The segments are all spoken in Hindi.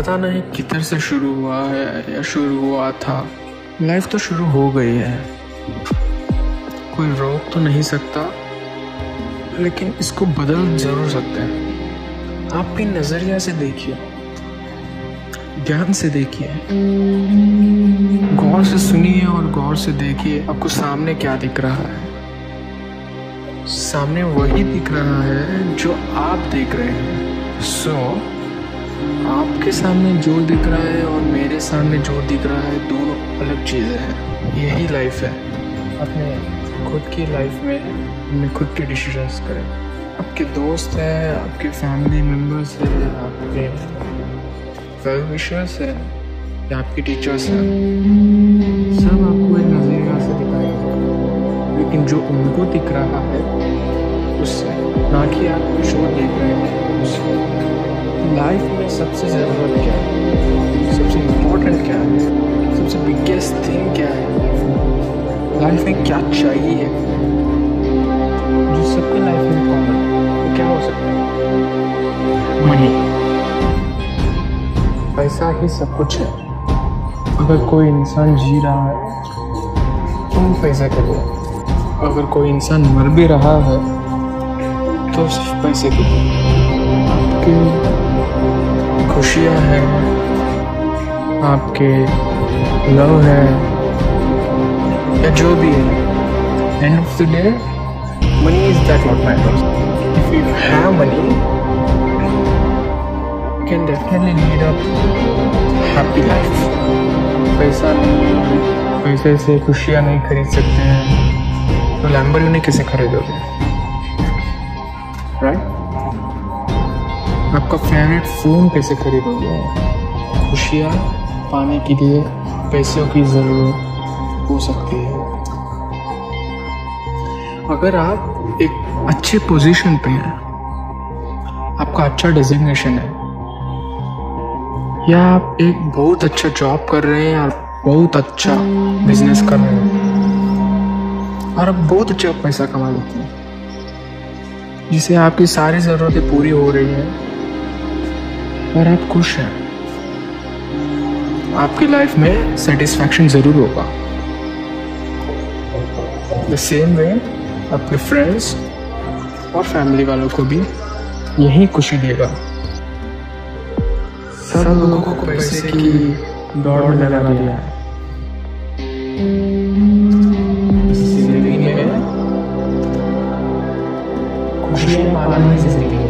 पता नहीं किधर से शुरू हुआ है या शुरू हुआ था। लाइफ तो शुरू हो गई है। कोई रोक तो नहीं सकता लेकिन इसको बदल ज़रूर सकते हैं। आप भी नज़रिया से देखिए ध्यान से देखिए गौर से सुनिए और गौर से देखिए आपको सामने क्या दिख रहा है। सामने वही दिख रहा है जो आप देख रहे हैं। सो so, आपके सामने जो दिख रहा है और मेरे सामने जो दिख रहा है, दोनों अलग चीज़ें हैं। यही लाइफ है। अपने खुद की लाइफ में अपने खुद के डिसीजंस करें। आपके दोस्त हैं, आपके फैमिली मेंबर्स हैं, आपके वेल विशर्स हैं, या आपके टीचर्स हैं। सब आपको एक नज़रिया से दिखाएँगे। लेकिन जो उनको दिख रहा है, उससे ना कि आप शो देख रहे हैं, उससे। लाइफ में सबसे ज़रूरत क्या है? सबसे इम्पोर्टेंट क्या है? सबसे बिगेस्ट थिंग क्या है? लाइफ में क्या चाहिए? जो सबके लाइफ में कॉमन है वो क्या हो सकता है? मनी पैसा ही सब कुछ है। अगर कोई इंसान जी रहा है तो पैसा के लिए अगर कोई इंसान मर भी रहा है तो सिर्फ़ पैसे के लिए आपके खुशियाँ हैं। आपके लव है या जो भी है। End of the day money is that not matters if you have money can definitely lead a happy life पैसा नहीं पैसे से खुशियाँ नहीं खरीद सकते हैं। तो लैम्बोर्गिनी कैसे खरीदोगे? आपका फेवरेट फ़ोन कैसे खरीदोगे खुशियाँ पाने के लिए पैसों की ज़रूरत हो सकती है। अगर आप एक अच्छे पोजीशन पे हैं, आपका अच्छा डेजिग्नेशन है, या आप एक बहुत अच्छा जॉब कर रहे हैं और बहुत अच्छा बिज़नेस कर रहे हैं, और आप बहुत अच्छा पैसा कमा लेते हैं, जिसे आपकी सारी ज़रूरतें पूरी हो रही हैं और आप खुश हैं। आपकी लाइफ में सेटिस्फैक्शन ज़रूर होगा। द सेम वे अपने फ्रेंड्स और फैमिली वालों को भी यही खुशी देगा। सब लोगों को पैसे की दौड़ में लगा दिया है। खुशियाँ पाने की ज़िंदगी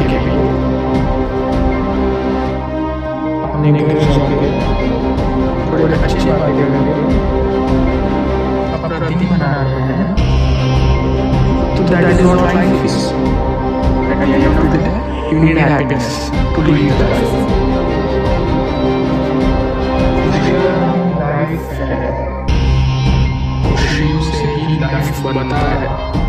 जाके। थोड़े अच्छी बातें अपना दिन बना रहे हैं। तो that is not life is at the end of the day you need happiness to live your life life है। खुशियों से ही लाइफ बनता है।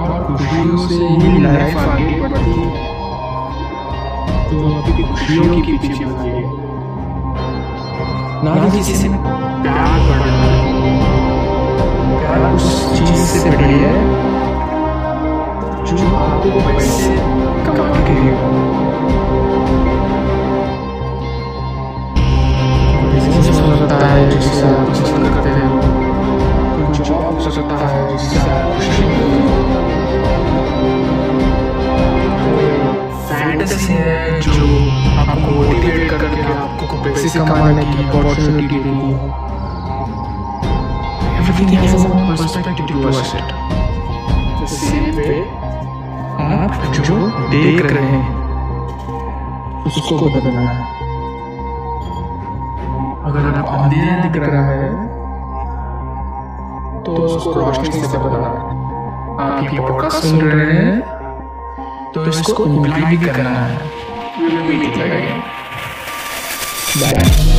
और खुशियों से ही लाइफ आगे बढ़ती है तो आपकी खुशियों के पीछे ना किसी से प्यार प्यार उस चीज़ से बड़ी है जो आपको पैसे कमा के सकता है, जिसे आप पसंद करते हैं। पैसे कमाने की अपॉर्चुनिटी देती है everything has a perspective towards it the same way आप जो देख रहे हैं, उसको बदलना है। अगर आप अंधेरा दिख रहा है तो उसको रोशनी से बदलना है। आप ये पॉडकास्ट सुन रहे हैं तो इसको इम्प्लाई भी करना है। Bye.